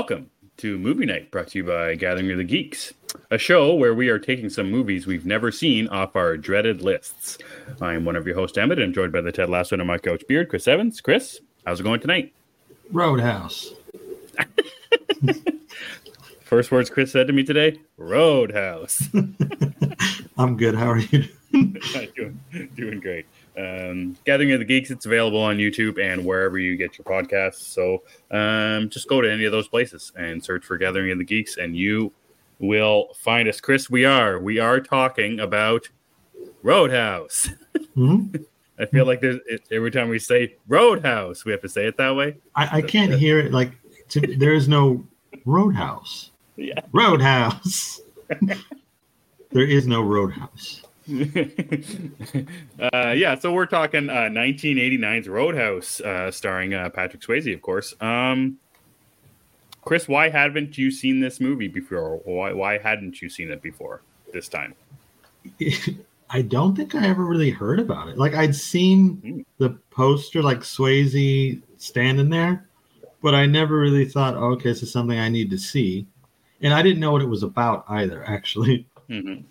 Welcome to Movie Night, brought to you by Gathering of the Geeks, a show where we are taking some movies we've never seen off our dreaded lists. I'm one of your hosts, Emmet, and joined by the Ted Lasso and my coach Beard, Chris Evans. Chris, how's it going tonight? Roadhouse. First words Chris said to me today: Roadhouse. I'm good. How are you? doing, doing great. Um, Gathering of the Geeks, it's available on YouTube and wherever you get your podcasts. So um, just go to any of those places and search for Gathering of the Geeks, and you will find us. Chris, we are we are talking about Roadhouse. Mhm. I feel like there's it, every time we say Roadhouse, we have to say it that way. I, I can't hear it. Like to, there is no Roadhouse. Yeah. Roadhouse. there is no Roadhouse. uh, yeah, so we're talking uh, 1989's Roadhouse, uh, starring uh, Patrick Swayze, of course. Um, Chris, why haven't you seen this movie before? Why why hadn't you seen it before this time? I don't think I ever really heard about it. Like I'd seen Mm. the poster, like Swayze standing there, but I never really thought, oh, okay, this is something I need to see. And I didn't know what it was about either, actually. Mhm.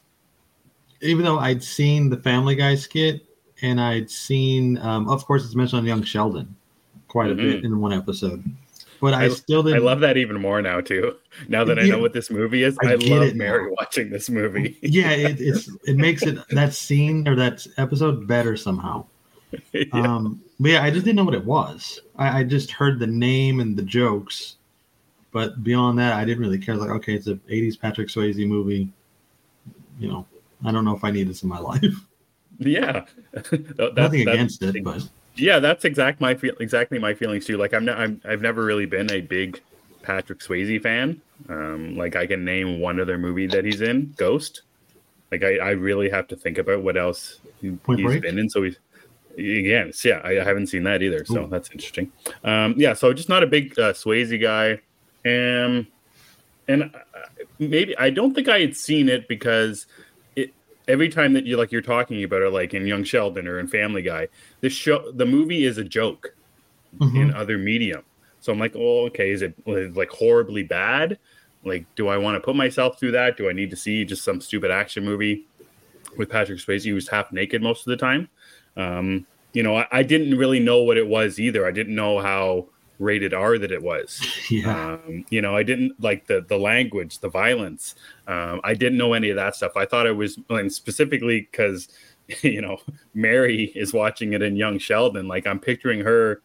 Even though I'd seen the Family Guy skit and I'd seen, um, of course, it's mentioned on Young Sheldon quite a bit in one episode, but I, I- still I didn't. love that even more now too. Now that I know what this movie is, I I, love Mary now. watching this movie. yeah, it, it's it makes it that scene or that episode better somehow. Yeah. Um, but yeah, I just didn't know what it was. I, I just heard the name and the jokes, but beyond that, I didn't really care. Like, okay, it's an '80s Patrick Swayze movie. You know, I don't know if I need this in my life. yeah, That- Nothing that's- against it, but yeah, that's exact my feel exactly my feelings too. Like I'm not, I'm I've never really been a big Patrick Swayze fan. Um, like I can name one other movie that he's in, Ghost. Like I, I really have to think about what else he, Break? been in. So he's again, yeah, I, I haven't seen that either. So Ooh. that's interesting. Um, yeah, so just not a big uh, Swayze guy. Um, and uh, maybe I don't think I had seen it because every time that you like you're talking about it, like in Young Sheldon or in Family Guy, the show the movie is a joke Mhm. in other medium. So I'm like, oh, okay, is it like horribly bad? Like, do I want to put myself through that? Do I need to see just some stupid action movie with Patrick Swayze who's half naked most of the time? Um, you know, I, I didn't really know what it was either. I didn't know how rated R that it was. yeah. Um, you know, I didn't like the the language, the violence. Um, I didn't know any of that stuff. I thought it was and specifically because you know Mary is watching it in Young Sheldon. Like I'm picturing her,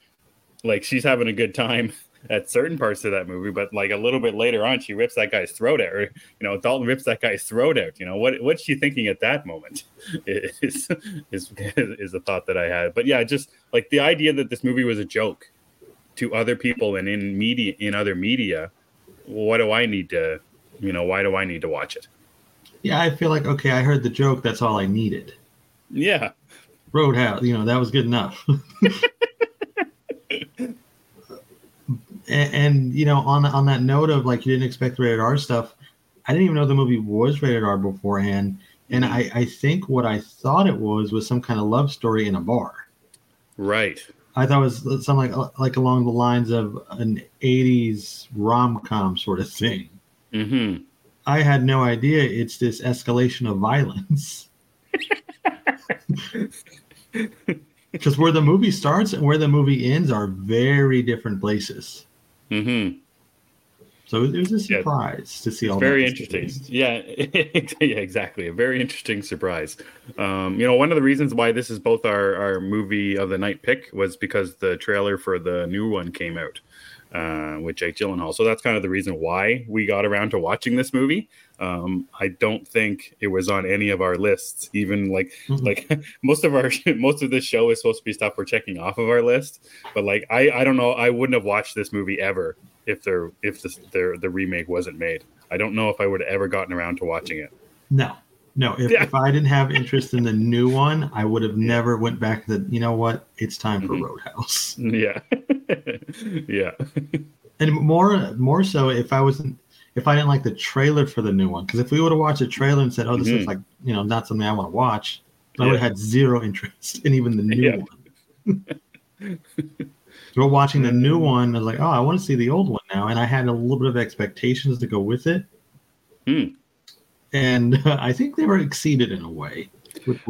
like she's having a good time at certain parts of that movie, but like a little bit later on, she rips that guy's throat out. Or you know, Dalton rips that guy's throat out. You know what? What's she thinking at that moment? Is is is the thought that I had. But yeah, just like the idea that this movie was a joke to other people and in media in other media what do i need to you know why do i need to watch it Yeah, I feel like okay, I heard the joke. That's all I needed. yeah Roadhouse, you know, that was good enough. and, and you know, on on that note of like you didn't expect rated R stuff, I didn't even know the movie was rated R beforehand. And I, I think what I thought it was was some kind of love story in a bar. right I thought it was something like like along the lines of an '80s rom com sort of thing. mm-hmm I had no idea it's this escalation of violence. Because where the movie starts and where the movie ends are very different places. mm-hmm So it was a Yeah. surprise to see all very that interesting yeah yeah exactly a very interesting surprise um you know one of the reasons why this is both our our movie of the night pick was because the trailer for the new one came out uh, with Jake Gyllenhaal. So that's kind of the reason why we got around to watching this movie. Um, I don't think it was on any of our lists, even like Mhm. like most of our most of this show is supposed to be stuff we're checking off of our list. But like I I don't know, I wouldn't have watched this movie ever if there if this the the remake wasn't made. I don't know if I would have ever gotten around to watching it. No, no. If, Yeah. if I didn't have interest in the new one, I would have never went back to. You know what? It's time for Mhm. Roadhouse. Yeah, yeah, And more, more so, if I wasn't, if I didn't like the trailer for the new one, because if we would have watched the trailer and said, "Oh, this Mhm. looks like you know not something I want to watch," I Yeah. would have had zero interest in even the new Yeah. one. But watching the new one, I was like, oh, I want to see the old one now, and I had a little bit of expectations to go with it. Hmm. And uh, I think they were exceeded in a way.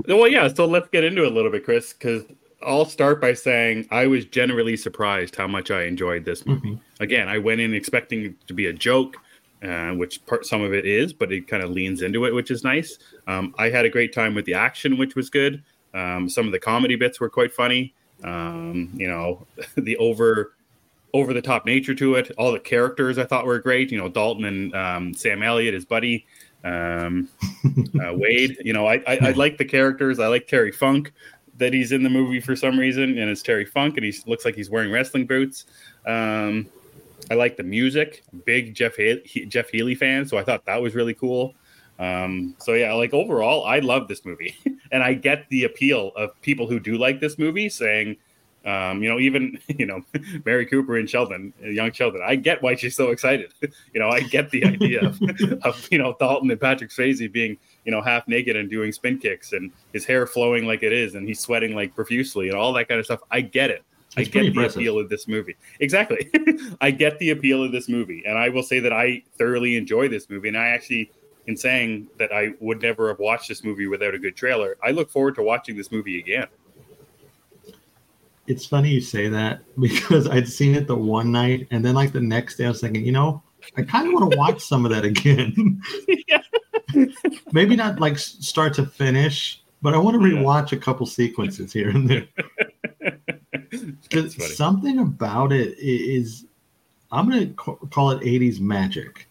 Well, yeah. So let's get into it a little bit, Chris, because I'll start by saying I was generally surprised how much I enjoyed this movie. Mhm. Again, I went in expecting it to be a joke, uh, which part, some of it is, but it kind of leans into it, which is nice. Um, I had a great time with the action, which was good. Um, some of the comedy bits were quite funny. Um, you know, the over over the top nature to it. All the characters I thought were great. You know, Dalton and um, Sam Elliott, his buddy. Um, uh, Wade. You know, I, I, I like the characters. I like Terry Funk that he's in the movie for some reason, and it's Terry Funk, and he looks like he's wearing wrestling boots. Um, I like the music. Big Jeff he- Jeff Healey fan, so I thought that was really cool. Um, so yeah, like overall, I love this movie, and I get the appeal of people who do like this movie saying. Um, you know, even you know, Mary Cooper and Sheldon, young Sheldon. I get why she's so excited. you know, I get the idea of, of you know Dalton and Patrick Swayze being you know half naked and doing spin kicks and his hair flowing like it is and he's sweating like profusely and all that kind of stuff. I get it. I get the impressive. appeal of this movie. Exactly. I get the appeal of this movie, and I will say that I thoroughly enjoy this movie. And I actually, in saying that I would never have watched this movie without a good trailer, I look forward to watching this movie again. It's funny you say that because I'd seen it the one night, and then like the next day, I was thinking, you know, I kind of want to watch some of that again. Yeah. Maybe not like start to finish, but I want to Yeah. rewatch a couple sequences here and there. That's 'Cause funny. something about it is, I'm going to call it 80s magic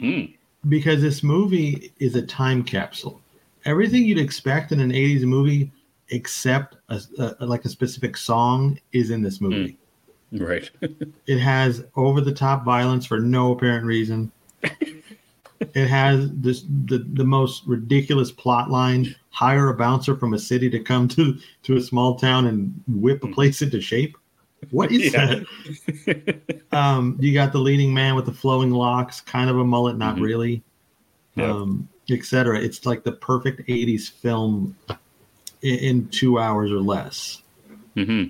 Mm, because this movie is a time capsule. Everything you'd expect in an 80s movie, except a, a, like a specific song, is in this movie. Hmm. right. It has over the top violence for no apparent reason. it has this the, the most ridiculous plot line hire a bouncer from a city to come to to a small town and whip a hmm. place into shape. What is Yeah. that? Um, you got the leading man with the flowing locks, kind of a mullet, not Mhm. really, Yeah. um, etc. It's like the perfect 80s film in, in two hours or less hmm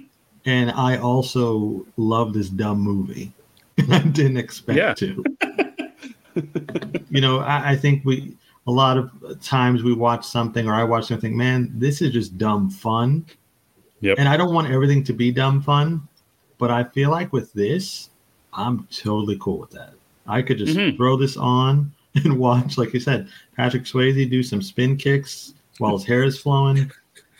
and I also love this dumb movie. I didn't expect Yeah. to. you know, I, I think we a lot of times we watch something or I watch something, man, this is just dumb fun. Yep. And I don't want everything to be dumb fun, but I feel like with this, I'm totally cool with that. I could just Mhm. throw this on and watch, like you said, Patrick Swayze do some spin kicks while his hair is flowing.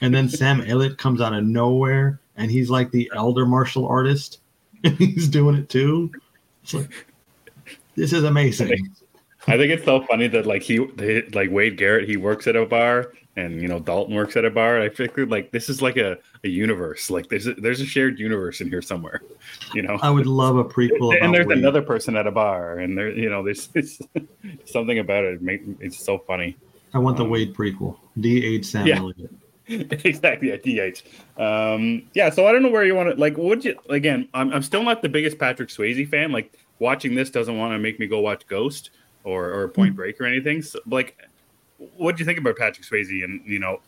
And then Sam Elliott comes out of nowhere and he's like the elder martial artist and he's doing it too. It's like, this is amazing. I think it's so funny that like he, like Wade Garrett, he works at a bar, and you know Dalton works at a bar. I figured like this is like a, a universe. Like there's a, there's a shared universe in here somewhere. You know, I would love a prequel about and there's Wade. another person at a bar, and there you know there's it's, something about it. It's so funny. I want the um, Wade prequel. D.H. Sam Yeah. Elliott. exactly yeah dh um yeah so i don't know where you want to like would you again I'm, I'm still not the biggest patrick swayze fan like watching this doesn't want to make me go watch ghost or or point break or anything so, like what do you think about patrick swayze and you know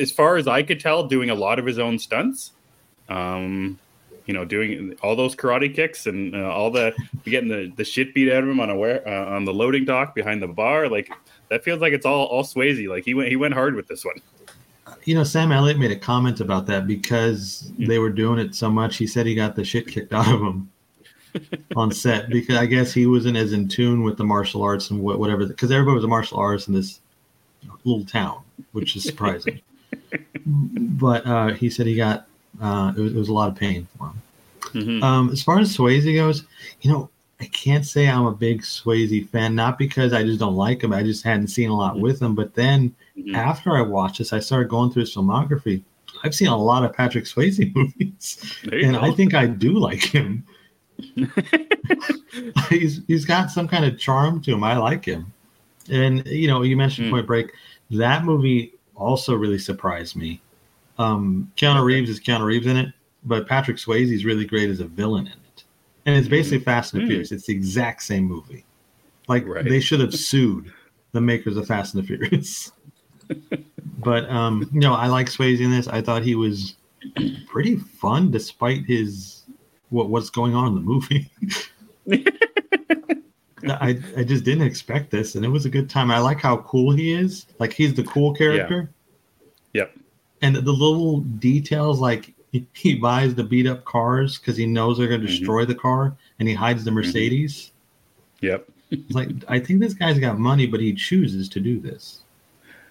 as far as i could tell doing a lot of his own stunts um you know doing all those karate kicks and uh, all the getting the, the shit beat out of him on a where uh, on the loading dock behind the bar like that feels like it's all all swayze like he went he went hard with this one You know, Sam Elliott made a comment about that because Yeah. they were doing it so much. He said he got the shit kicked out of him on set because I guess he wasn't as in tune with the martial arts and whatever. Because everybody was a martial artist in this little town, which is surprising. but uh, he said he got uh, it, was, it was a lot of pain for him. Mhm. Um, as far as Swayze goes, you know, I can't say I'm a big Swayze fan, not because I just don't like him. I just hadn't seen a lot with him. But then Mhm. after I watched this, I started going through his filmography. I've seen a lot of Patrick Swayze movies, and go. I think I do like him. he's he's got some kind of charm to him. I like him. And you know, you mentioned Mm. Point Break. That movie also really surprised me. Um, Keanu. Reeves is Keanu Reeves in it, but Patrick Swayze is really great as a villain in it. And it's basically Fast and the Mm. Furious. It's the exact same movie. Like Right. they should have sued the makers of Fast and the Furious. but um, you know, I like Swayze in this. I thought he was pretty fun despite his what what's going on in the movie. I I just didn't expect this, and it was a good time. I like how cool he is. Like he's the cool character. Yeah. Yep. And the little details, like he buys the beat up cars because he knows they're going to mm-hmm. destroy the car, and he hides the mm-hmm. Mercedes. Mm-hmm. Yep. it's like I think this guy's got money, but he chooses to do this.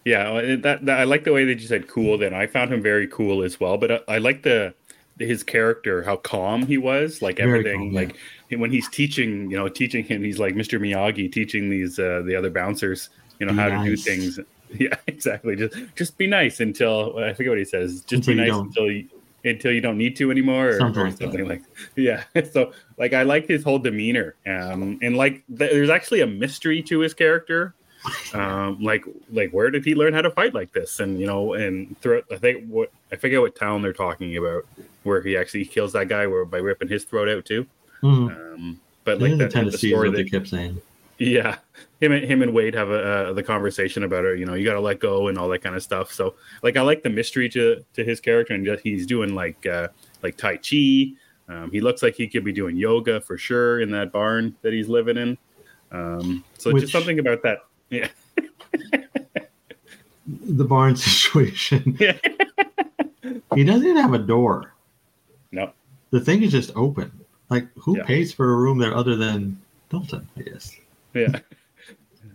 Yeah, that, that I like the way that you said cool. Then I found him very cool as well. But I, I like the his character, how calm he was, like everything, calm, like yeah. when he's teaching, you know, teaching him, he's like Mr. Miyagi teaching these uh, the other bouncers, you know, be how nice. to do things. Yeah, exactly. Just just be nice until I forget what he says. Just until be nice until you until you don't need to anymore, or something, or something like, yeah. So like I like his whole demeanor, um, and like th- there's actually a mystery to his character um, like like where did he learn how to fight like this? And you know, and throughout, I think what I forget what town they're talking about where he actually kills that guy where by ripping his throat out too. Mm-hmm. Um, but like that, the story that, they kept saying. Yeah, him and him and Wade have a, uh, the conversation about it. You know, you got to let go and all that kind of stuff. So, like, I like the mystery to to his character, and just, he's doing like uh, like Tai Chi. Um, he looks like he could be doing yoga for sure in that barn that he's living in. Um, so, Which, just something about that yeah. the barn situation. Yeah. he doesn't even have a door. No. The thing is just open. Like, who yeah. pays for a room there other than Dalton? I guess. Yeah.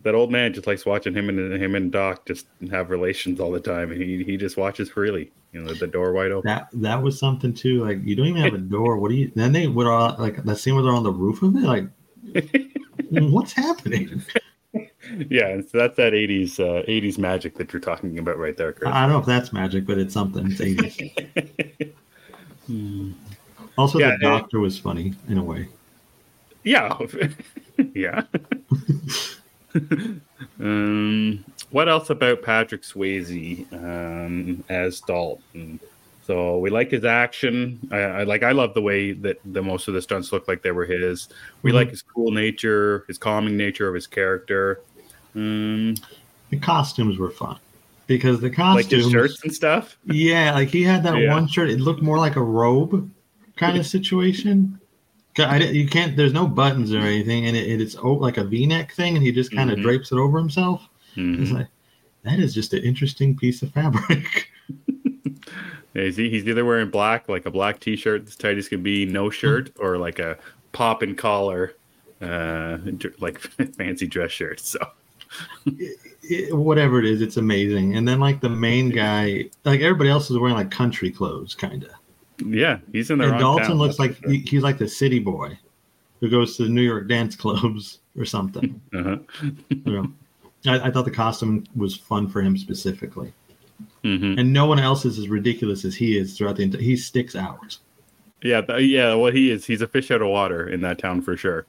that old man just likes watching him and him and Doc just have relations all the time, and he he just watches freely. You know, the door wide open. That that was something too. Like, you don't even have a door. What do you? Then they would all like that scene where they're on the roof of it. Like, what's happening? yeah, so that's that '80s uh, '80s magic that you're talking about right there, Chris. I don't know if that's magic, but it's something. It's '80s. hmm. Also, yeah, the doctor it, was funny in a way. Yeah, yeah. um, what else about Patrick Swayze um, as Dalton? So we like his action. I, I, like. I love the way that the most of the stunts look like they were his. We mm-hmm. like his cool nature, his calming nature of his character. Mm. The costumes were fun because the costumes, like his shirts and stuff. Yeah, like he had that yeah. one shirt. It looked more like a robe kind of situation. I, you can't. There's no buttons or anything, and it, it's like a V-neck thing, and he just kind of mm-hmm. drapes it over himself. Mm-hmm. It's like that is just an interesting piece of fabric. yeah, he's, he's either wearing black, like a black T-shirt as tight as can be, no shirt, or like a pop and collar, uh, like fancy dress shirt. So it, it, whatever it is, it's amazing. And then like the main guy, like everybody else is wearing like country clothes, kind of. Yeah, he's in the And Dalton town, looks like sure. he, he's like the city boy who goes to the New York dance clubs or something. uh-huh. I, I, thought the costume was fun for him specifically. Mm-hmm. And no one else is as ridiculous as he is throughout the entire. He sticks out. Yeah, yeah. Well, he is. He's a fish out of water in that town for sure.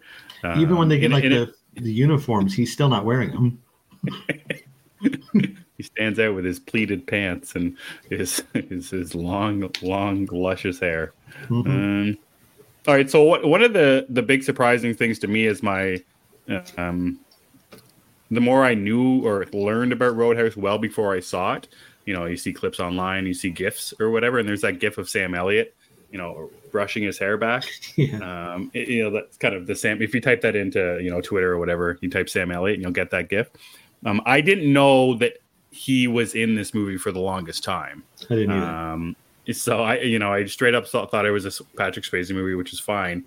Even when they get like the the uniforms, he's still not wearing them. he stands out with his pleated pants and his his, his long, long, luscious hair. Mm-hmm. Um, all right, so what, one of the the big surprising things to me is my um, the more I knew or learned about Roadhouse well before I saw it. You know, you see clips online, you see gifs or whatever, and there's that gif of Sam Elliott you know, brushing his hair back. Yeah. Um, it, you know, that's kind of the Sam. If you type that into, you know, Twitter or whatever, you type Sam Elliott and you'll get that GIF. Um, I didn't know that he was in this movie for the longest time. I didn't either. Um, so I, you know, I straight up thought, thought it was a Patrick Swayze movie, which is fine.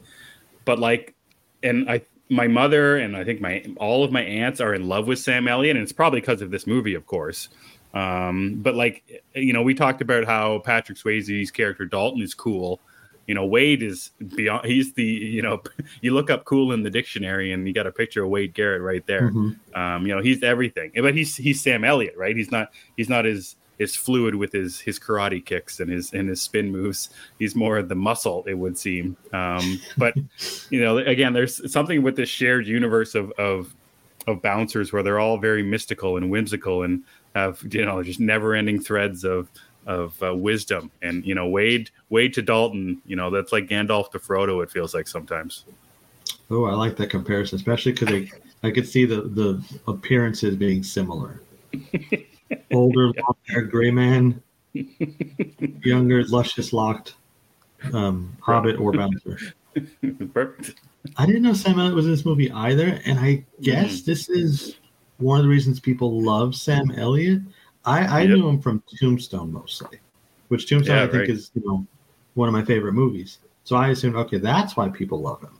But like, and I, my mother and I think my all of my aunts are in love with Sam Elliott, and it's probably because of this movie, of course. Um, but like you know, we talked about how Patrick Swayze's character Dalton is cool. You know, Wade is beyond. He's the you know, you look up cool in the dictionary and you got a picture of Wade Garrett right there. Mm-hmm. Um, you know, he's everything. But he's he's Sam Elliott, right? He's not he's not as is fluid with his his karate kicks and his and his spin moves. He's more of the muscle, it would seem. Um, but you know, again, there's something with this shared universe of of of bouncers where they're all very mystical and whimsical and have you know just never ending threads of of uh, wisdom and you know Wade Wade to Dalton you know that's like Gandalf to Frodo it feels like sometimes. Oh, I like that comparison, especially because I could see the the appearances being similar. Older, yeah. long haired gray man, younger, luscious locked um, Hobbit or Bouncer. Perfect. I didn't know Sam Elliott was in this movie either, and I guess Mm-hmm. this is one of the reasons people love Sam Elliott. I, I Yep. knew him from Tombstone mostly, which Tombstone Yeah, I think right. is you know one of my favorite movies. So I assumed okay, that's why people love him.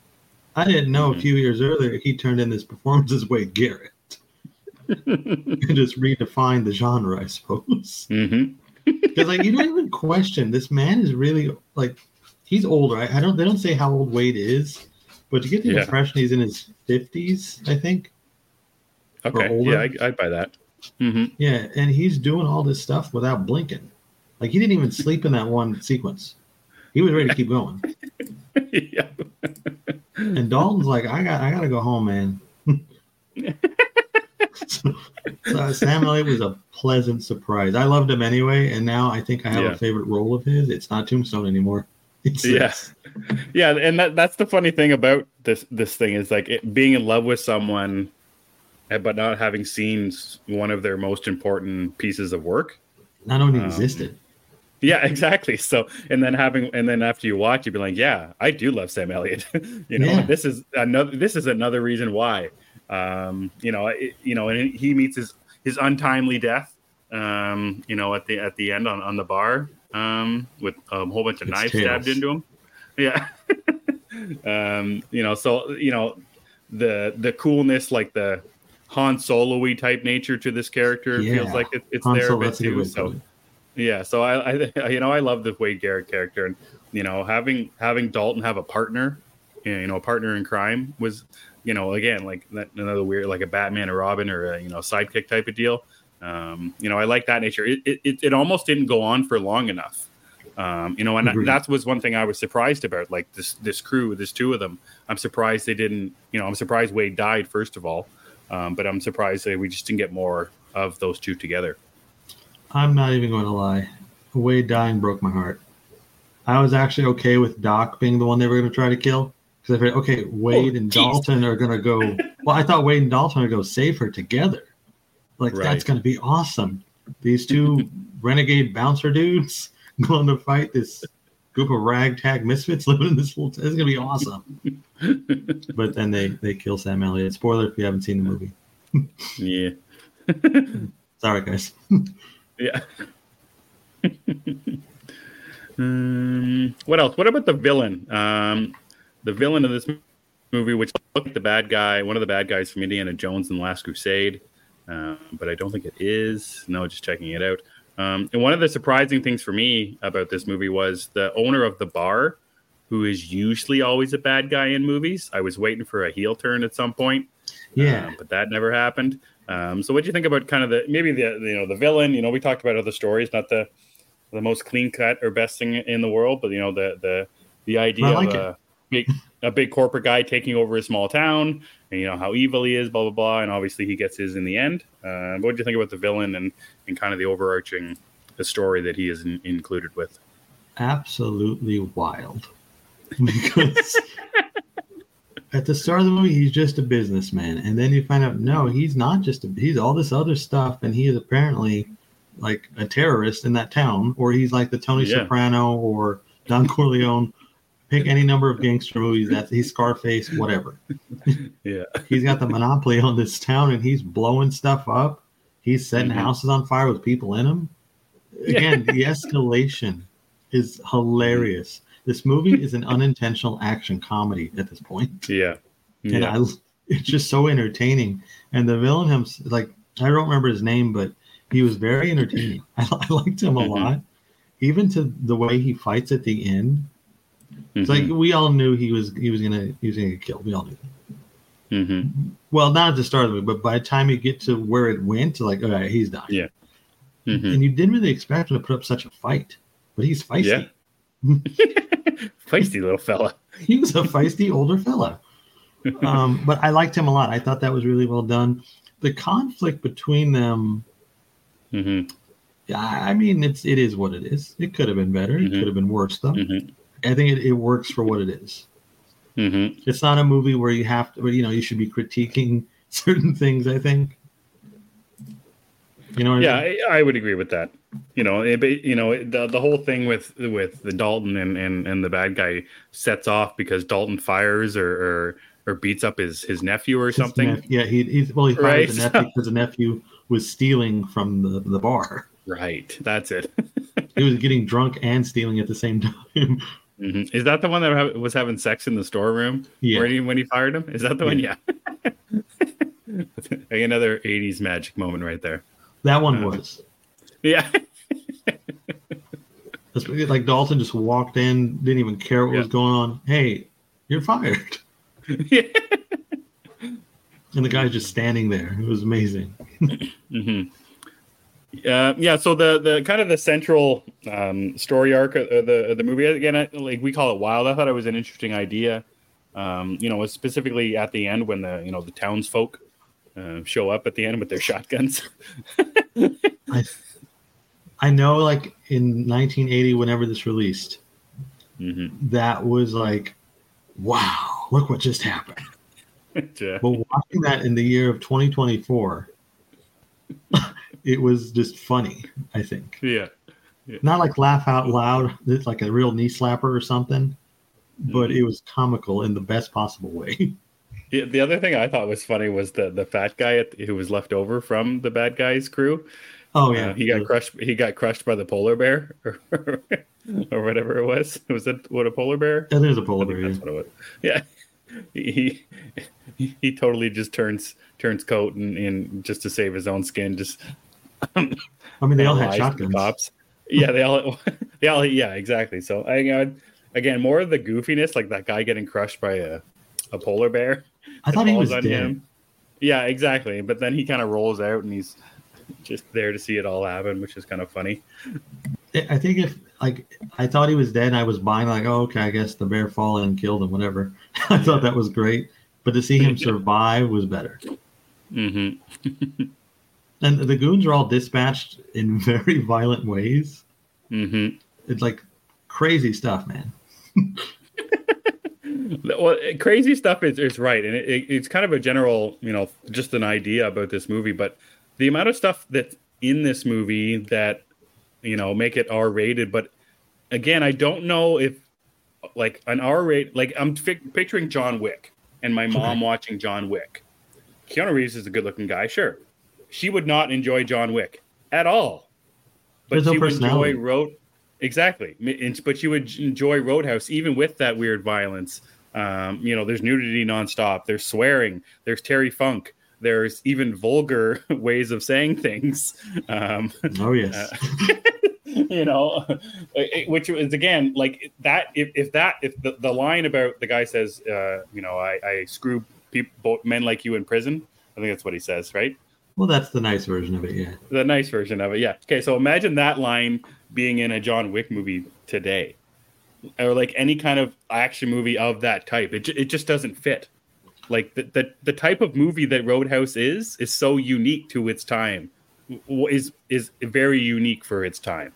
I didn't know Mhm. a few years earlier he turned in this performance as Wade Garrett. and just redefined the genre, I suppose. Because like you don't even question this man is really like he's older. I, I don't they don't say how old Wade is, but you get the Yeah. impression he's in his fifties, I think. Okay. older. Yeah, I, I'd buy that. hmm Yeah, and he's doing all this stuff without blinking. Like he didn't even sleep in that one sequence. He was ready to keep going. yeah. And Dalton's like, I got I gotta go home, man. so, so Sam Elliott was a pleasant surprise. I loved him anyway, and now I think I have Yeah. a favorite role of his. It's not Tombstone anymore. It's Yeah. this. yeah and that, that's the funny thing about this this thing is like it, being in love with someone but not having seen one of their most important pieces of work Not only Um, existed. yeah exactly so and then having and then after you watch you'd be like yeah i do love sam elliott you know Yeah. this is another this is another reason why um you know it, you know and he meets his his untimely death um you know at the at the end on on the bar um with a whole bunch of It's knives tails. stabbed into him yeah um you know so you know the the coolness like the han solo-y type nature to this character Yeah. feels like it, it's Han there a Solo, bit a good too to so yeah, so I, I, you know, I love the Wade Garrett character, and you know, having having Dalton have a partner, you know, a partner in crime was, you know, again like that, another weird, like a Batman or Robin or a you know sidekick type of deal. Um, you know, I like that nature. It, it it- it almost didn't go on for long enough. Um, you know, and Agreed. that was one thing I was surprised about. Like this this crew, there's two of them. I'm surprised they didn't. You know, I'm surprised Wade died first of all, um, but I'm surprised that we just didn't get more of those two together. I'm not even going to lie. Wade dying broke my heart. I was actually okay with Doc being the one they were going to try to kill because I figured, okay, Wade Oh, and geez. Dalton are going to go. Well, I thought Wade and Dalton are going to go save her together. Like Right. that's going to be awesome. These two renegade bouncer dudes going to fight this group of ragtag misfits living in this little. It's going to be awesome. but then they they kill Sam Elliott. Spoiler if you haven't seen the movie. Yeah. Sorry, guys. Yeah. um, what else? What about the villain? Um, the villain of this movie, which looked the bad guy, one of the bad guys from Indiana Jones and the Last Crusade, um, but I don't think it is. No, just checking it out. Um, and one of the surprising things for me about this movie was the owner of the bar, who is usually always a bad guy in movies. I was waiting for a heel turn at some point. Yeah. Um, but that never happened. Um, so what do you think about kind of the maybe the you know the villain? You know, we talked about other stories, not the the most clean cut or best thing in the world, but you know the the the idea like of a big a big corporate guy taking over a small town, and you know how evil he is, blah blah blah, and obviously he gets his in the end. Uh, what do you think about the villain and and kind of the overarching the story that he is in, included with? absolutely wild because at the start of the movie he's just a businessman and then you find out no he's not just a, he's all this other stuff and he is apparently like a terrorist in that town or he's like the tony Yeah. soprano or don corleone pick any number of gangster movies that he's scarface whatever. Yeah, he's got the monopoly on this town and he's blowing stuff up. He's setting Mhm. houses on fire with people in them again the escalation is hilarious. This movie is an unintentional action comedy at this point. Yeah, and. I, it's just so entertaining. And the villain him like i don't remember his name but he was very entertaining. I, I liked him a Mhm. lot. Even to the way he fights at the end it's like Mhm, we all knew he was he was gonna he was gonna get killed we all knew mhm. well, not at the start of it, but by the time you get to where it went, like, all right, he's done. Yeah. Mhm. And you didn't really expect him to put up such a fight, but he's feisty. feisty little fella. He was a feisty older fella. Um, but I liked him a lot. I thought that was really well done. The conflict between them, yeah, I mean, it's it is what it is. It could have been better. It Mhm. could have been worse, though. I think it, it works for what it is. hmm It's not a movie where you have to, you know, you should be critiquing certain things. I think. You know. Yeah, I mean? I, I would agree with that. you know, it, you know the the whole thing with with the Dalton and and and the bad guy sets off because Dalton fires or or, or beats up his his nephew or His something. nep- yeah, he, he's well, he fired Right. the nephew because the nephew was stealing from the, the bar. Right, that's it. He was getting drunk and stealing at the same time. Mhm. Is that the one that was having sex in the storeroom? Yeah. When he, when he fired him? Is that the one? Yeah. Another 80s magic moment right there. That one Uh, was. Yeah. Like Dalton just walked in, didn't even care what was going on. Hey, you're fired. yeah. And the guy's just standing there. It was amazing. hmm Uh, yeah. So the the kind of the central um, story arc of the of the movie again, I, like we call it wild. I thought it was an interesting idea. Um, you know, specifically at the end when the you know the townsfolk uh, show up at the end with their shotguns. I I know like in 1980 whenever this released, hmm that was like wow, look what just happened. yeah. But watching that in the year of 2024, it was just funny, I think. yeah. Not like laugh out loud, it's like a real knee slapper or something, but Mhm. it was comical in the best possible way. Yeah, the other thing I thought was funny was the the fat guy at, who was left over from the bad guys crew. Oh Uh, yeah, he got crushed. He got crushed by the polar bear, or, or whatever it was. Was it what a polar bear? Yeah, there's a polar bear. that's what it was. Yeah, he he, he totally just turns turns coat and, and just to save his own skin. Just I mean, they all had lies to the shotguns. Cops. Yeah, they all. They all. Yeah, exactly. So I again more of the goofiness, like that guy getting crushed by a a polar bear. I thought he was falls dead. Yeah, exactly. But then he kind of rolls out and he's just there to see it all happen, which is kind of funny. I think if like I thought he was dead, I was buying like, oh, okay, I guess the bear fall and killed him, whatever. I thought that was great, but to see him survive was better. hmm And the goons are all dispatched in very violent ways. hmm It's like crazy stuff, man. Well, crazy stuff is, is right, and it, it, it's kind of a general, you know, just an idea about this movie. But the amount of stuff that's in this movie that you know make it R rated, but again, I don't know if like an R rate, like I'm fi- picturing John Wick and my mom watching John Wick. Keanu Reeves is a good looking guy, sure. She would not enjoy John Wick at all, but There's no she would enjoy Road. Exactly, but she would enjoy Roadhouse even with that weird violence. Um, you know, there's nudity nonstop. There's swearing. There's Terry Funk. There's even vulgar ways of saying things. Um, Oh yes, uh, you know, it- which is again like that. If, if that if the, the line about the guy says, uh, you know, I, I screw people, men like you in prison. I think that's what he says, right? Well, that's the nice version of it. Yeah, The nice version of it, yeah. Okay, so imagine that line being in a John Wick movie today, or like any kind of action movie of that type. It it just doesn't fit. Like the, the the type of movie that Roadhouse is is so unique to its time, is is very unique for its time.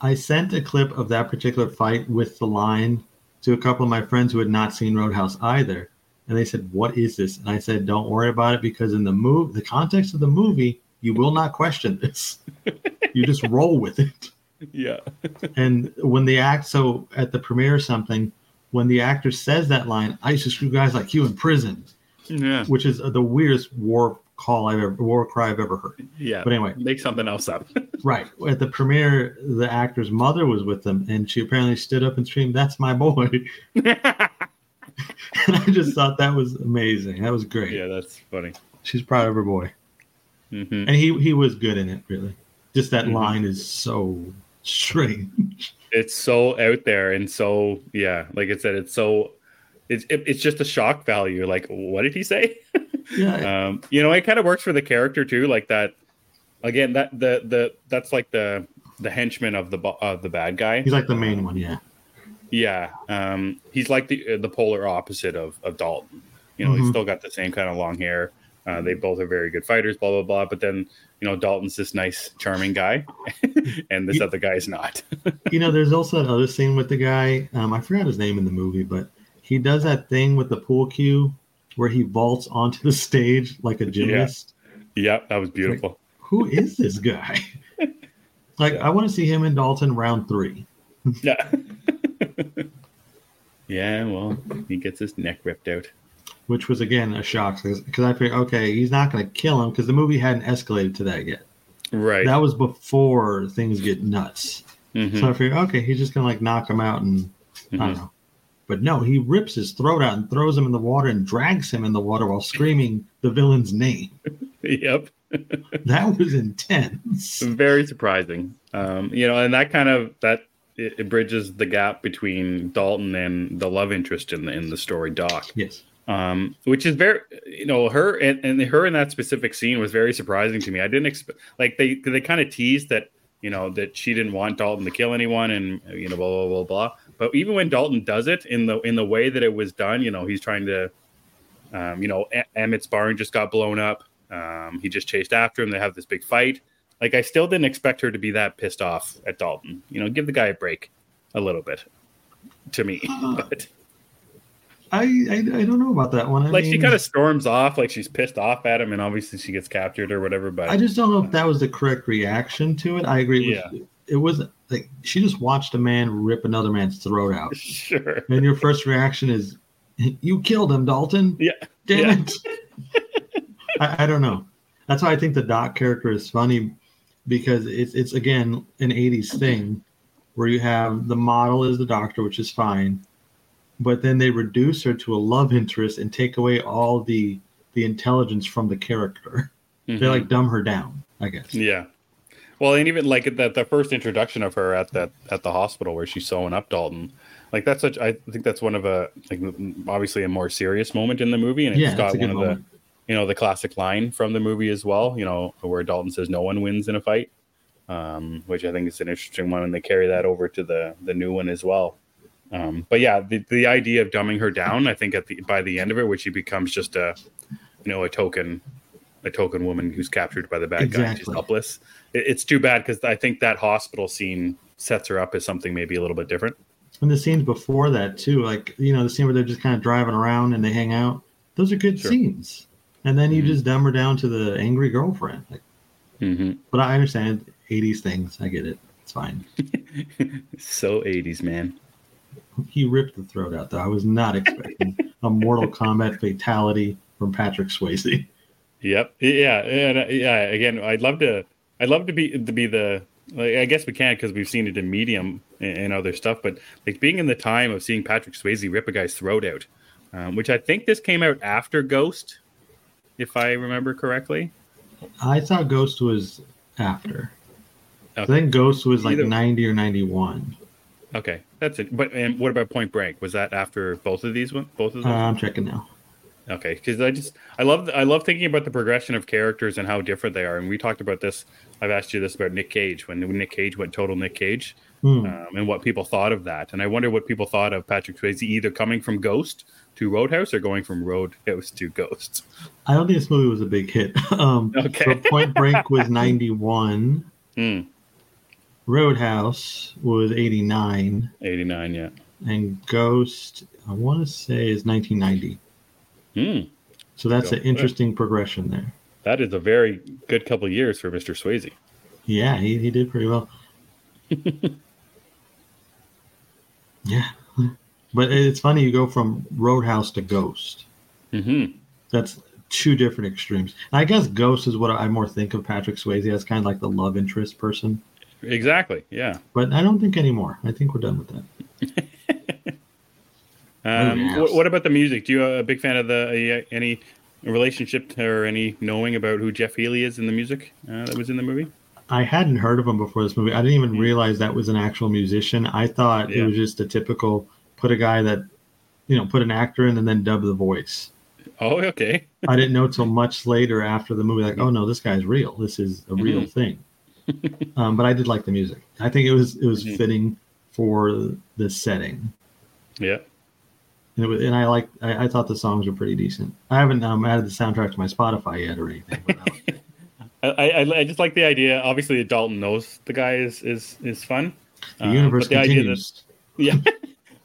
I sent a clip of that particular fight with the line to a couple of my friends who had not seen Roadhouse either, and they said, "What is this?" And I said, "Don't worry about it because in the move, the context of the movie, you will not question this. you just roll with it." Yeah. And when the act, so at the premiere or something, when the actor says that line, "I used to screw guys like you in prison," Yeah. which is the weirdest war call I've ever, war cry I've ever heard. Yeah. But anyway, Make something else up. Right. At the premiere, the actor's mother was with them, and she apparently stood up and screamed, That's my boy. and I just thought that was amazing. That was great. yeah, that's funny. She's proud of her boy. hmm And he, he was good in it, really. Just that Mhm. line is so strange. It's so out there and so yeah, like I said, it's so it's it, it's just a shock value. Like, what did he say? Yeah. um, you know, it kind of works for the character too. Like that again. That the the that's like the the henchman of the of the bad guy. He's like the main one, yeah. Yeah, um, he's like the the polar opposite of of Dalton. You know, he's Mhm. still got the same kind of long hair. Uh, they both are very good fighters. Blah blah blah. But then you know, Dalton's this nice, charming guy, and this Ye- other guy's not. You know, there's also that other scene with the guy. Um, I forgot his name in the movie, but he does that thing with the pool cue where he vaults onto the stage like a gymnast. yep, that was beautiful. Who is this guy? Like I want to see him and Dalton round three. Yeah. Yeah, well, he gets his neck ripped out. which was again a shock because I figured, okay, he's not going to kill him because the movie hadn't escalated to that yet. Right. That was before things get nuts. Mhm. So I figured, okay, he's just going to like knock him out and I Mhm. don't know. But no, he rips his throat out and throws him in the water and drags him in the water while screaming the villain's name. Yep. That was intense. Very surprising. Um, you know, and that kind of that it, it bridges the gap between Dalton and the love interest in the in the story, Doc. Yes. um, which is very, you know, her and, and her in that specific scene was very surprising to me. I didn't expect, like, they they kind of teased that, you know, that she didn't want Dalton to kill anyone, and you know, blah blah blah blah. But even when Dalton does it in the in the way that it was done, you know, he's trying to, um, you know, Emmett's barn just got blown up. Um, he just chased after him. They have this big fight. Like, I still didn't expect her to be that pissed off at Dalton. You know, give the guy a break, a little bit. To me, uh-huh. but I, I I don't know about that one. I like she kind of storms off, like she's pissed off at him, and obviously she gets captured or whatever. But I just don't know if that was the correct reaction to it. I agree. With, Yeah. It wasn't like she just watched a man rip another man's throat out. sure, and your first reaction is, "You killed him, Dalton." Yeah. Damn Yeah. it. I, I don't know. That's why I think the Doc character is funny because it's it's again an '80s thing where you have the model is the doctor, which is fine, but then they reduce her to a love interest and take away all the the intelligence from the character. They Mhm. like dumb her down, I guess. yeah. Well, and even like that the first introduction of her at that at the hospital where she's sewing up Dalton, like that's such. I think that's one of a like obviously a more serious moment in the movie, and it's Yeah, got one of the moment. You know the classic line from the movie as well. You know where Dalton says, "No one wins in a fight," um, which I think is an interesting one, and they carry that over to the the new one as well. Um, but yeah, the, the idea of dumbing her down, I think at the by the end of it, where she becomes just a you know a token a token woman who's captured by the bad guy, and she's helpless. It, it's too bad because I think that hospital scene sets her up as something maybe a little bit different. And the scenes before that too, like you know, the scene where they're just kind of driving around and they hang out. Those are good Sure. scenes. And then you Mhm. just dumb her down to the angry girlfriend. Like, hmm but I understand '80s things. I get it. It's fine. so 80s, man. He ripped the throat out though. I was not expecting a Mortal Kombat fatality from Patrick Swayze. Yep. Yeah. And uh, yeah. Again, I'd love to. I'd love to be to be the. Like, I guess we can't because we've seen it in Medium and, and other stuff. But like being in the time of seeing Patrick Swayze rip a guy's throat out, um, which I think this came out after Ghost, if I remember correctly. I thought Ghost was after. I think Ghost was like Either- 90 or 91. Okay, that's it. But and what about Point Break? Was that after both of these one? Both of Uh, them? I'm checking now. Okay, because I just I love I love thinking about the progression of characters and how different they are. And we talked about this. I've asked you this about Nick Cage when Nick Cage went total Nick Cage, Hmm. um, and what people thought of that. And I wonder what people thought of Patrick Swayze either coming from Ghost to Roadhouse or going from Roadhouse to Ghost. I don't think this movie was a big hit. um, Okay. so Point Break was 91. Hmm, Roadhouse was 89. Eighty nine, yeah. And Ghost, I want to say, is 1990. Hmm, So that's Go. an interesting progression there. that is a very good couple of years for Mr. Swayze. Yeah, he, he did pretty well. yeah. But it's funny, you go from Roadhouse to Ghost. hmm That's two different extremes. And I guess Ghost is what I more think of Patrick Swayze as kind of like the love interest person. Exactly, yeah. But I don't think anymore. I think we're done with that. Um, what, what about the music? Do you a big fan of the uh, any relationship or any knowing about who Jeff Healey is in the music uh, that was in the movie? I hadn't heard of him before this movie. I didn't even realize that was an actual musician. I thought it was just a typical put a guy that, you know, put an actor in and then dub the voice. Oh, okay. I didn't know till much later after the movie, like, oh no, this guy's real. This is a real Mhm. thing. um, but I did like the music. I think it was it was Mhm. fitting for the setting. Yeah. And, it was, and I like I, I thought the songs were pretty decent. I haven't um, added the soundtrack to my Spotify yet or anything. I. I, I, just like the idea. Obviously, Dalton knows the guy is is is fun. the Uh, universe but the idea that continues. yeah,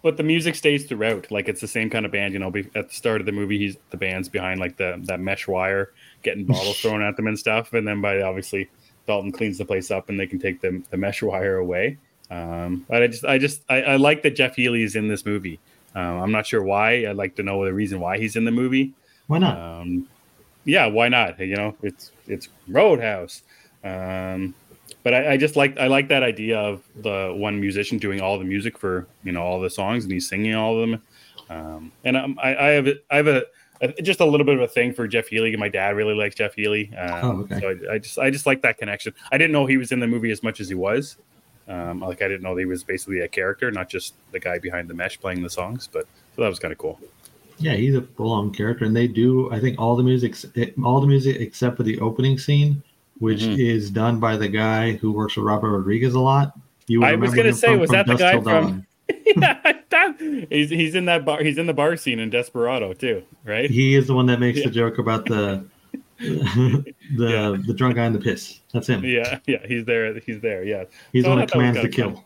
but the music stays throughout. Like it's the same kind of band. You know, be- at the start of the movie, he's the band's behind like the that mesh wire, getting bottles thrown at them and stuff. And then by obviously Dalton cleans the place up and they can take the, the mesh wire away. Um, but I just, I just, I, I like that Jeff Healey is in this movie. Um, I'm not sure why. I'd like to know the reason why he's in the movie. Why not? Um, yeah, why not? You know, it's it's Roadhouse. Um, but I, I, just like I like that idea of the one musician doing all the music for you know all the songs and he's singing all of them. Um, and I, I have I have a, a, just a little bit of a thing for Jeff Healey. And my dad really likes Jeff Healey, um, oh, okay. so I, I, just I just like that connection. I didn't know he was in the movie as much as he was. Um, like I didn't know he was basically a character, not just the guy behind the mesh playing the songs. But so that was kind of cool. Yeah, he's a full-on character, and they do. I think all the music, all the music except for the opening scene, which mm-hmm. is done by the guy who works with Robert Rodriguez a lot. You I was going to say, from, was that the guy from? yeah, he's he's in that bar. He's in the bar scene in Desperado too, right? He is the one that makes yeah. the joke about the the yeah. the drunk guy in the piss. That's him. Yeah, yeah, he's there. He's there. Yeah, he's so the one that commands the kill.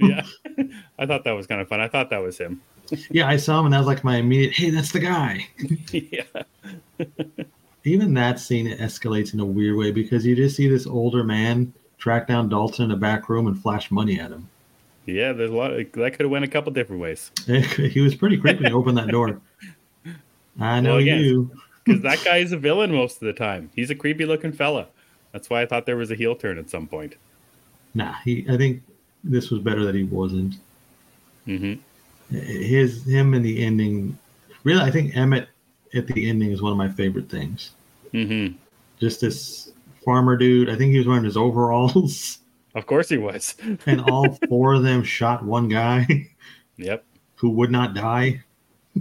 yeah, I thought that was kind of fun. I thought that was him. yeah, I saw him, and that was like my immediate. Hey, that's the guy. yeah. Even that scene escalates in a weird way because you just see this older man track down Dalton in a back room and flash money at him. Yeah, there's a lot of, that could have went a couple different ways. he was pretty creepy he opened that door. I know well, again, you. Because that guy is a villain most of the time. He's a creepy looking fella. That's why I thought there was a heel turn at some point. Nah, he. I think this was better that he wasn't. Mm-hmm. His him in the ending. Really, I think Emmet at the ending is one of my favorite things. Mm-hmm. Just this farmer dude. I think he was wearing his overalls. Of course he was. and all four of them shot one guy. Yep. Who would not die.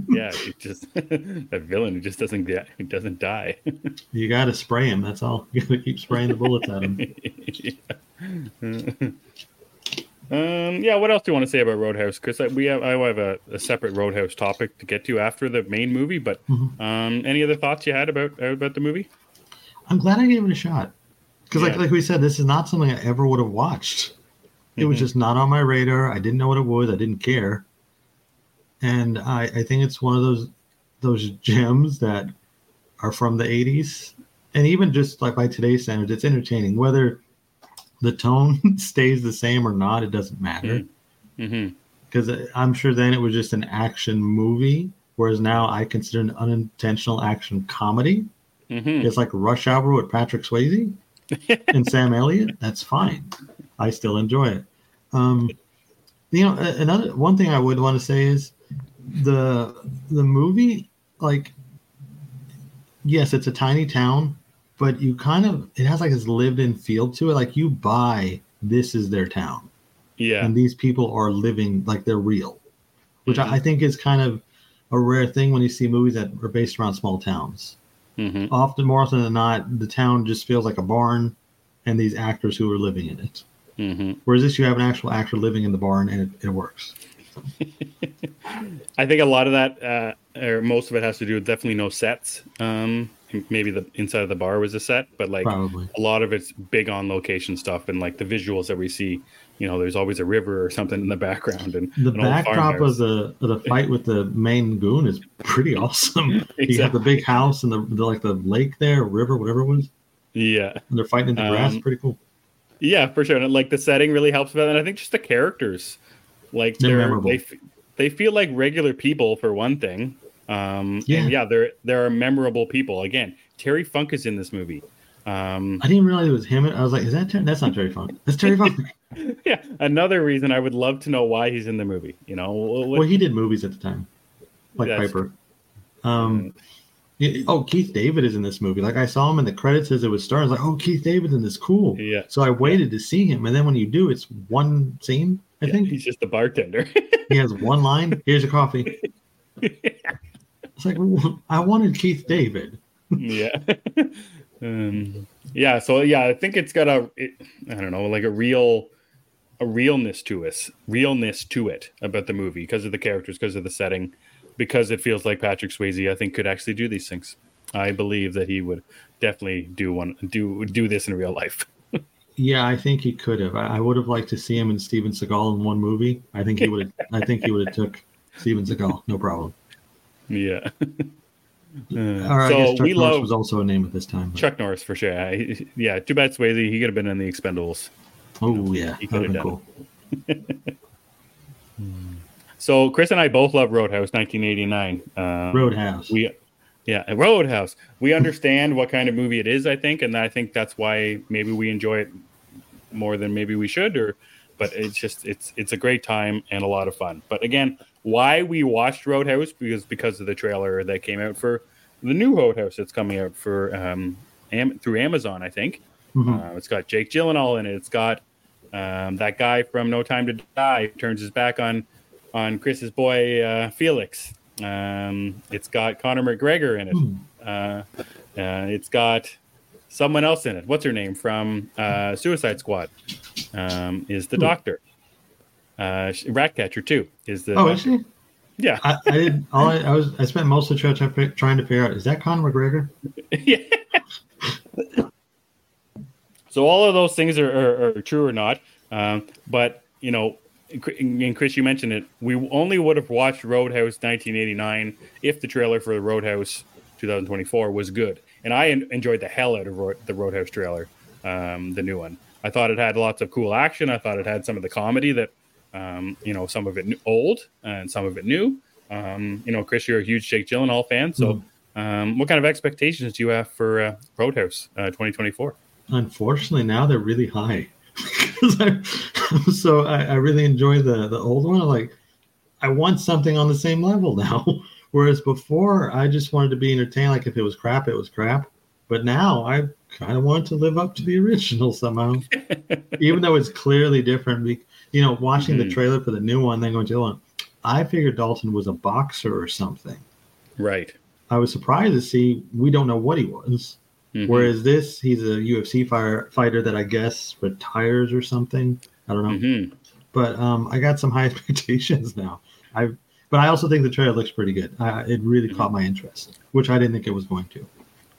yeah, he just a villain who just doesn't get who doesn't die. you got to spray him. That's all. You got to keep spraying the bullets at him. Yeah. Um, yeah, what else do you want to say about Roadhouse? Because we have I have a, a, separate Roadhouse topic to get to after the main movie. But mm-hmm. um, any other thoughts you had about about the movie? I'm glad I gave it a shot because, yeah. like like we said, this is not something I ever would have watched. It mm-hmm. was just not on my radar. I didn't know what it was. I didn't care, and I I think it's one of those those gems that are from the 80s and even just like by today's standards it's entertaining whether the tone stays the same or not, it doesn't matter. Because mm-hmm. I'm sure then it was just an action movie, whereas now I consider an unintentional action comedy. Mm-hmm. It's like Rush Hour with Patrick Swayze and Sam Elliott. That's fine. I still enjoy it. Um, you know, another one thing I would want to say is the the movie, like, yes, it's a tiny town, but you kind of it has like this lived in feel to it. Like you buy this is their town. Yeah. And these people are living like they're real. Which mm-hmm. I think is kind of a rare thing when you see movies that are based around small towns. Mm-hmm. Often more often than not, the town just feels like a barn and these actors who are living in it. Mm-hmm. Whereas this you have an actual actor living in the barn and it, it works. I think a lot of that, uh, or most of it, has to do with definitely no sets. Um, maybe the inside of the bar was a set, but like Probably. a lot of it's big on location stuff and like the visuals that we see. You know, there's always a river or something in the background, and the backdrop of the of the fight with the main goon is pretty awesome. exactly. You have the big house and the, the, like the lake there, river, whatever it was. Yeah, and they're fighting in the grass. Um, pretty cool. Yeah, for sure. And like the setting really helps with that, and I think just the characters, like they're, they're they they feel like regular people for one thing. Um, yeah, yeah, there there are memorable people. Again, Terry Funk is in this movie. Um, I didn't realize it was him. I was like, "Is that that's not Terry Funk? That's Terry Funk." yeah, another reason I would love to know why he's in the movie. You know, what, well, he did movies at the time, like Piper. Um, yeah, oh, Keith David is in this movie. Like I saw him in the credits as it was starting. I was like, "Oh, Keith David's in this. Cool." Yeah. So I waited to see him, and then when you do, it's one scene. I yeah, think he's just a bartender. he has one line. Here's your coffee. It's like I wanted Keith David yeah. um, yeah. So yeah, I think it's got a, it, I don't know, like a real, a realness to us, realness to it about the movie because of the characters, because of the setting, because it feels like Patrick Swayze. I think could actually do these things. I believe that he would definitely do one, do do this in real life. yeah, I think he could have. I, I, would have liked to see him and Steven Seagal in one movie. I think he would. have I think he would have took Steven Seagal, no problem. Yeah. Uh, Or I guess so Chuck we Norris love was also a name at this time. but- Chuck Norris for sure. I- Yeah, too bad Swayze. He could have been in the Expendables. Oh yeah, he been done cool. So Chris and I both love Roadhouse 1989. Um, Roadhouse. We, yeah, Roadhouse. We understand what kind of movie it is, I think, and I think that's why maybe we enjoy it more than maybe we should. Or, but it's just it's it's a great time and a lot of fun. But again, why we watched Roadhouse because because of the trailer that came out for the new Roadhouse that's coming out for um Am- through Amazon, I think. Mhm. Uh, it's got Jake Gyllenhaal in it. It's got um, that guy from No Time to Die turns his back on on Chris's boy uh, Felix. Um, it's got Conor McGregor in it. Hmm. Uh, uh, it's got someone else in it. What's her name from uh, Suicide Squad? Um, is the Who? doctor? Uh, Ratcatcher too is the Oh, is she? yeah I, I did. All I, I was. I spent most of the trailer trying to fi- trying to figure out is that Conor McGregor? yeah. so all of those things are, are, are true or not. Um, but you know, and Chris, you mentioned it. We only would have watched Roadhouse 1989 if the trailer for the Roadhouse 2024 was good. And I enjoyed the hell out of Ro- the Roadhouse trailer, um, the new one. I thought it had lots of cool action. I thought it had some of the comedy that, um, you know, some of it old and some of it new. Um, you know, Chris, you're a huge Jake Gyllenhaal fan, so. Um, what kind of expectations do you have for uh, Roadhouse uh, 2024? Unfortunately, now they're really high. I, so I, I really enjoy the the old one. I'm like, I want something on the same level now. Whereas before, I just wanted to be entertained. Like if it was crap, it was crap. But now I kind of want to live up to the original somehow, even though it's clearly different. You know, watching the Mhm. trailer for the new one, then going to the one, I figured Dalton was a boxer or something. Right. I was surprised to see we don't know what he was. Mhm. Whereas this, he's a UFC fire, fighter that I guess retires or something. I don't know. Mhm. But um, I got some high expectations now. I but I also think the trailer looks pretty good. Uh, it really Mm-hmm. caught my interest, which I didn't think it was going to.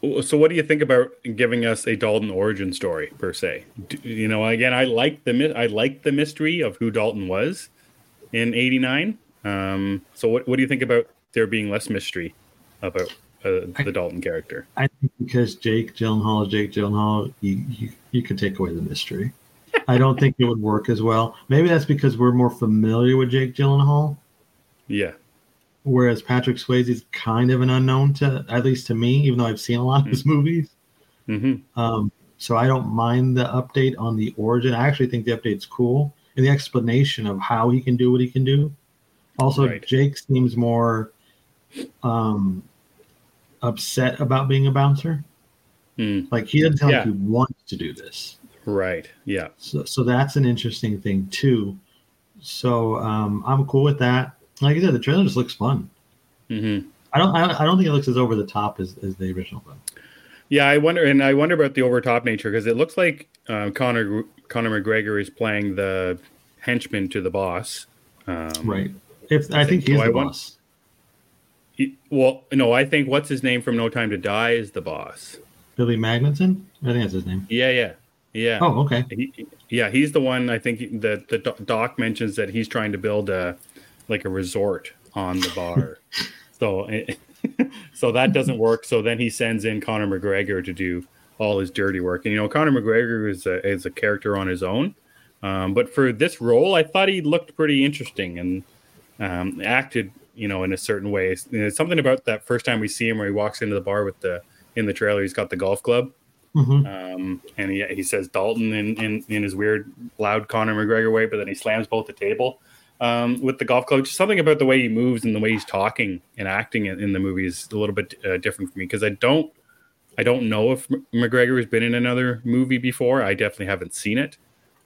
So, what do you think about giving us a Dalton origin story per se? Do, you know, again, I like the I like the mystery of who Dalton was in '89. Um, so, what what do you think about there being less mystery about uh, the Dalton character? I think because Jake Gyllenhaal is Jake Gyllenhaal, you, you you could take away the mystery. I don't think it would work as well. Maybe that's because we're more familiar with Jake Gyllenhaal, Yeah. Whereas Patrick Swayze is kind of an unknown to at least to me, even though I've seen a lot of his movies. hmm Um, so I don't mind the update on the origin. I actually think the update's cool and the explanation of how he can do what he can do. Also, Right. Jake seems more um, upset about being a bouncer. Mm, Like he doesn't sound Yeah. like he wants to do this. right. Yeah. So, so that's an interesting thing too. So um, I'm cool with that. Like I said, the trailer just looks fun. hmm I don't. I, I don't think it looks as over the top as, as the original one. Yeah, I wonder, and I wonder about the overtop nature because it looks like uh, Conor Conor McGregor is playing the henchman to the boss. Um, Right. If I, think, he's so. The want- boss. he- well, no, I think what's his name from No Time to Die is the boss. Billy Magnussen. I think that's his name. Yeah, yeah, yeah. Oh, okay. He, yeah, he's the one. I think that the doc mentions that he's trying to build a like a resort on the bar. so, so that doesn't work. So then he sends in Conor McGregor to do all his dirty work. And you know, Conor McGregor is a, is a character on his own. Um, but for this role, I thought he looked pretty interesting and um, acted, you know, in a certain way. It's, it's something about that first time we see him where he walks into the bar with the in the trailer. He's got the golf club hmm um, and he, he says Dalton in, in, in his weird, loud Conor McGregor way, but then he slams both the table um, with the golf club. Just something about the way he moves and the way he's talking and acting in, in the movie is a little bit uh, different for me because I don't I don't know if McGregor has been in another movie before. I definitely haven't seen it.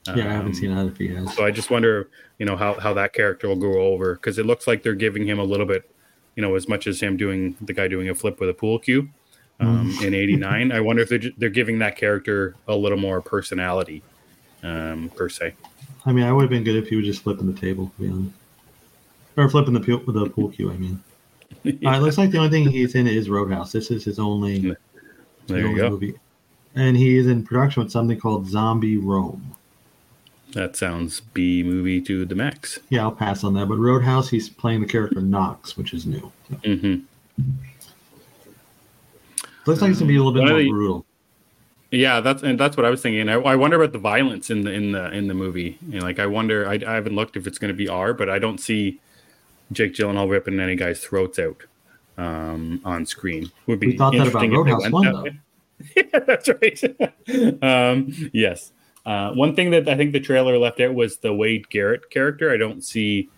Yeah, I haven't Um, seen that if he has. So I just wonder, you know, how, how that character will go over because it looks like they're giving him a little bit, you know, as much as him doing the guy doing a flip with a pool cue um, in '89. I wonder if they're, they're giving that character a little more personality, um, per se. I mean, I would have been good if he was just flipping the table, to be honest. Or flipping the pool, the pool cue, I mean. Uh, it looks like the only thing he's in is Roadhouse. This is his only, his you only go. movie. And he is in production with something called Zombie Rome. That sounds B movie to the max. Yeah, I'll pass on that. But Roadhouse, he's playing the character Knox, which is new. So, hmm Looks like it's gonna be a little bit more brutal. Yeah, that's and that's what I was thinking. I, I wonder about the violence in the in the in the movie. You know, like I wonder. I, I haven't looked if it's going to be R, but I don't see Jake Gyllenhaal ripping any guy's throats out um, on screen. Would be We thought that about Roadhouse one, though. yeah, that's right. um, yes. Uh, one thing that I think the trailer left out was the Wade Garrett character. I don't see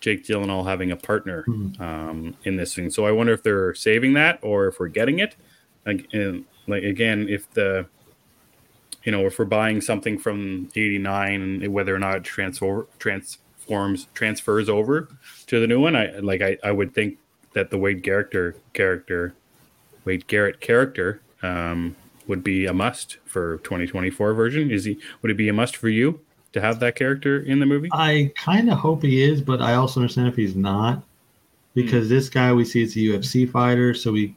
Jake Gyllenhaal having a partner Hmm. um, in this thing, so I wonder if they're saving that or if we're getting it. Like, and, like again, if the you know if we're buying something from '89, whether or not it transfer transforms transfers over to the new one, I like I, I would think that the Wade Garrett character Wade Garrett character um, would be a must for 2024 version. Is he? Would it be a must for you to have that character in the movie? I kind of hope he is, but I also understand if he's not, because this guy we see is a UFC fighter. So we,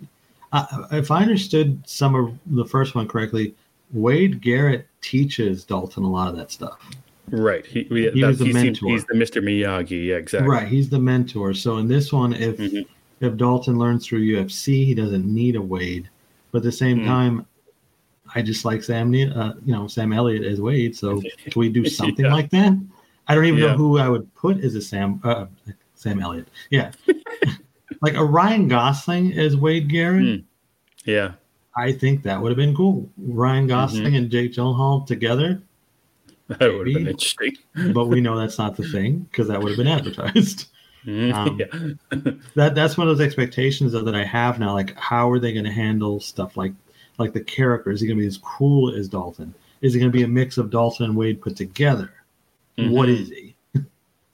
I if I understood some of the first one correctly, Wade Garrett teaches Dalton a lot of that stuff. Right. He, he, He that- was the mentor. he's the Mr. Miyagi. Yeah, exactly. Right, he's the mentor. So in this one, if Mhm. if Dalton learns through UFC, he doesn't need a Wade. But at the same Mm. time, I just like Sam, uh, you know, Sam Elliott as Wade. So can we do something Yeah. like that? I don't even Yeah. know who I would put as a Sam uh, Sam Elliott. Yeah, like a Ryan Gosling as Wade Garrett. Mm. Yeah. I think that would have been cool. Ryan Gosling and Jake Gyllenhaal together. That would have been interesting. But we know that's not the thing because that would have been advertised. Mhm. Um, yeah. that that's one of those expectations that I have now. Like, how are they going to handle stuff like like the character? Is he going to be as cool as Dalton? Is he going to be a mix of Dalton and Wade put together? What Mhm. is he?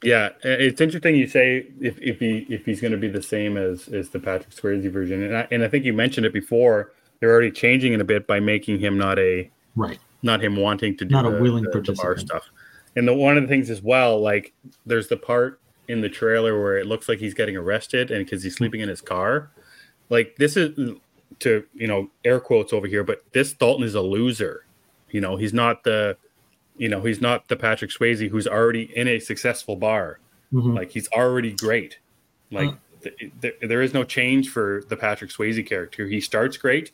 Yeah, it's interesting you say if, if he if he's going to be the same as as the Patrick Swayze version, and I, and I think you mentioned it before. They're already changing it a bit by making him not a Right. not him wanting to do Not a willing the- the bar participant. stuff. And the one of the things as well, like there's the part in the trailer where it looks like he's getting arrested, and because he's sleeping in his car, like this is to you know air quotes over here, but this Dalton is a loser. You know, he's not the you know he's not the Patrick Swayze who's already in a successful bar. Mhm. Like he's already great. Like Uh. th- th- there is no change for the Patrick Swayze character. He starts great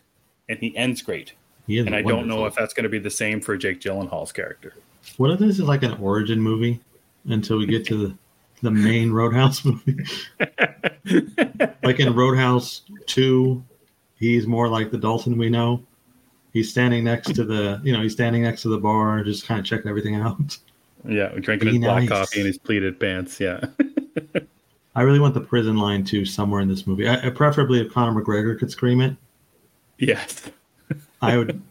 and he ends great. He And I don't know if that's going to be the same for Jake Gyllenhaal's character. What if this is like an origin movie until we get to the the main Roadhouse movie? like in Roadhouse Two, he's more like the Dalton we know. He's standing next to the, you know, he's standing next to the bar, just kind of checking everything out. Yeah, drinking Be his black coffee and his pleated pants. Yeah. I really want the prison line too somewhere in this movie. I, I- preferably if Conor McGregor could scream it. Yes. I would.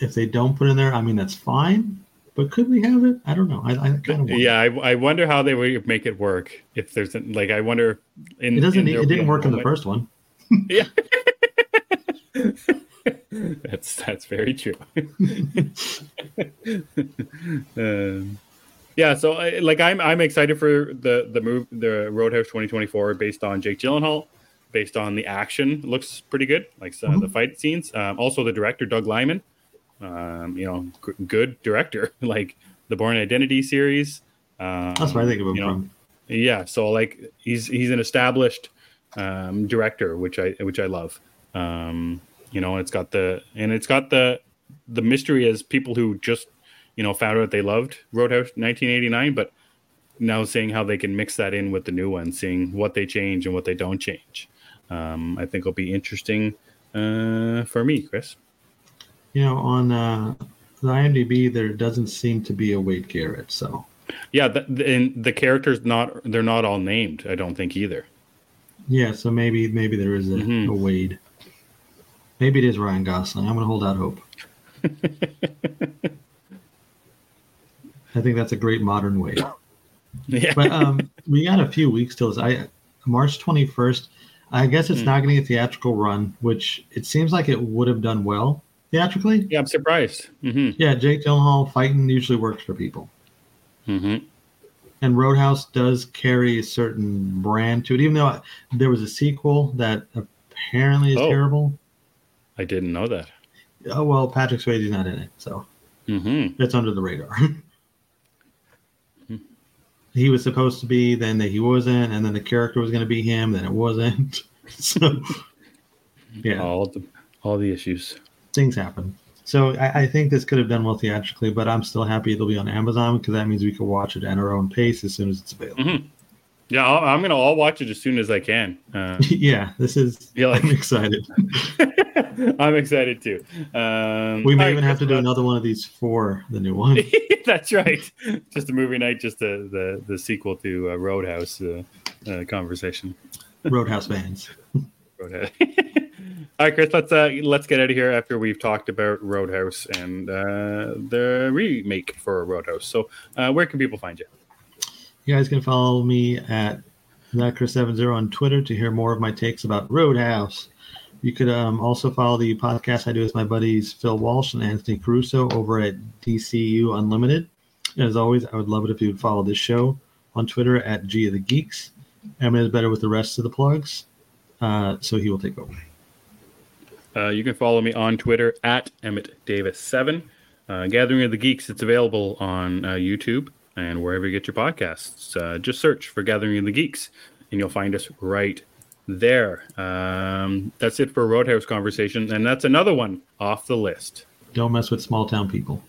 if they don't put it in there, I mean that's fine. But could we have it? I don't know. I, I kind of Yeah, I, I wonder how they would make it work. If there's like, I wonder. In, It doesn't. in It didn't work in the first one. Yeah. that's that's very true. um, yeah, so I, like I'm I'm excited for the the move the Roadhouse 2024 based on Jake Gyllenhaal, based on the action looks pretty good, like some of the fight scenes. Um, also, the director Doug Liman, um, you know, g- good director, like the Bourne Identity series. Um, That's what I think of him you know, from. yeah, so like he's he's an established um, director, which I which I love. Um, you know, it's got the and it's got the the mystery as people who just you know found out they loved Roadhouse 1989, but now seeing how they can mix that in with the new one, seeing what they change and what they don't change. Um, I think will be interesting uh, for me, Chris. You know, on uh, the IMDb, there doesn't seem to be a Wade Garrett. So Yeah, the, the, and the characters not they're not all named. I don't think either. yeah, so maybe maybe there is a, Mhm. a Wade. Maybe it is Ryan Gosling. I'm going to hold out hope. I think that's a great modern Wade. Yeah, But um, we got a few weeks till this. I March 21st. I guess it's Hmm. not getting a theatrical run, which it seems like it would have done well theatrically. yeah, I'm surprised. hmm Yeah, Jake Gyllenhaal fighting usually works for people. hmm and Roadhouse does carry a certain brand to it, even though there was a sequel that apparently is Oh. terrible. I didn't know that. Oh well, Patrick Swayze's not in it, so hmm it's under the radar. he was supposed to be, then that he wasn't, and then the character was going to be him, then it wasn't. so yeah, All the all the issues. Things happen. So I, I think this could have done well theatrically, but I'm still happy it'll be on Amazon because that means we can watch it at our own pace as soon as it's available. Mm-hmm. Yeah, i am gonna all watch it as soon as I can. Uh, yeah, this is. Yeah, like, I'm excited. I'm excited too. Um, we may even have to do another one of these for the new one. That's right. Just a movie night, just the the, the sequel to uh, Roadhouse uh, uh conversation. Roadhouse fans. Roadhouse. All right, Chris. Let's uh, let's get out of here after we've talked about Roadhouse and uh, the remake for Roadhouse. So, uh, where can people find you? You guys can follow me at that Chris70 on Twitter to hear more of my takes about Roadhouse. You could um, also follow the podcast I do with my buddies Phil Walsh and Anthony Caruso over at DCU Unlimited. And As always, I would love it if you would follow this show on Twitter at G of the Geeks. Emmet is better with the rest of the plugs, uh, so he will take over. Uh, you can follow me on Twitter at Emmet Davis7. Uh, Gathering of the Geeks, it's available on uh, YouTube and wherever you get your podcasts. Uh, just search for Gathering of the Geeks, and you'll find us right there. Um, that's it for Roadhouse conversation, and that's another one off the list. Don't mess with small town people.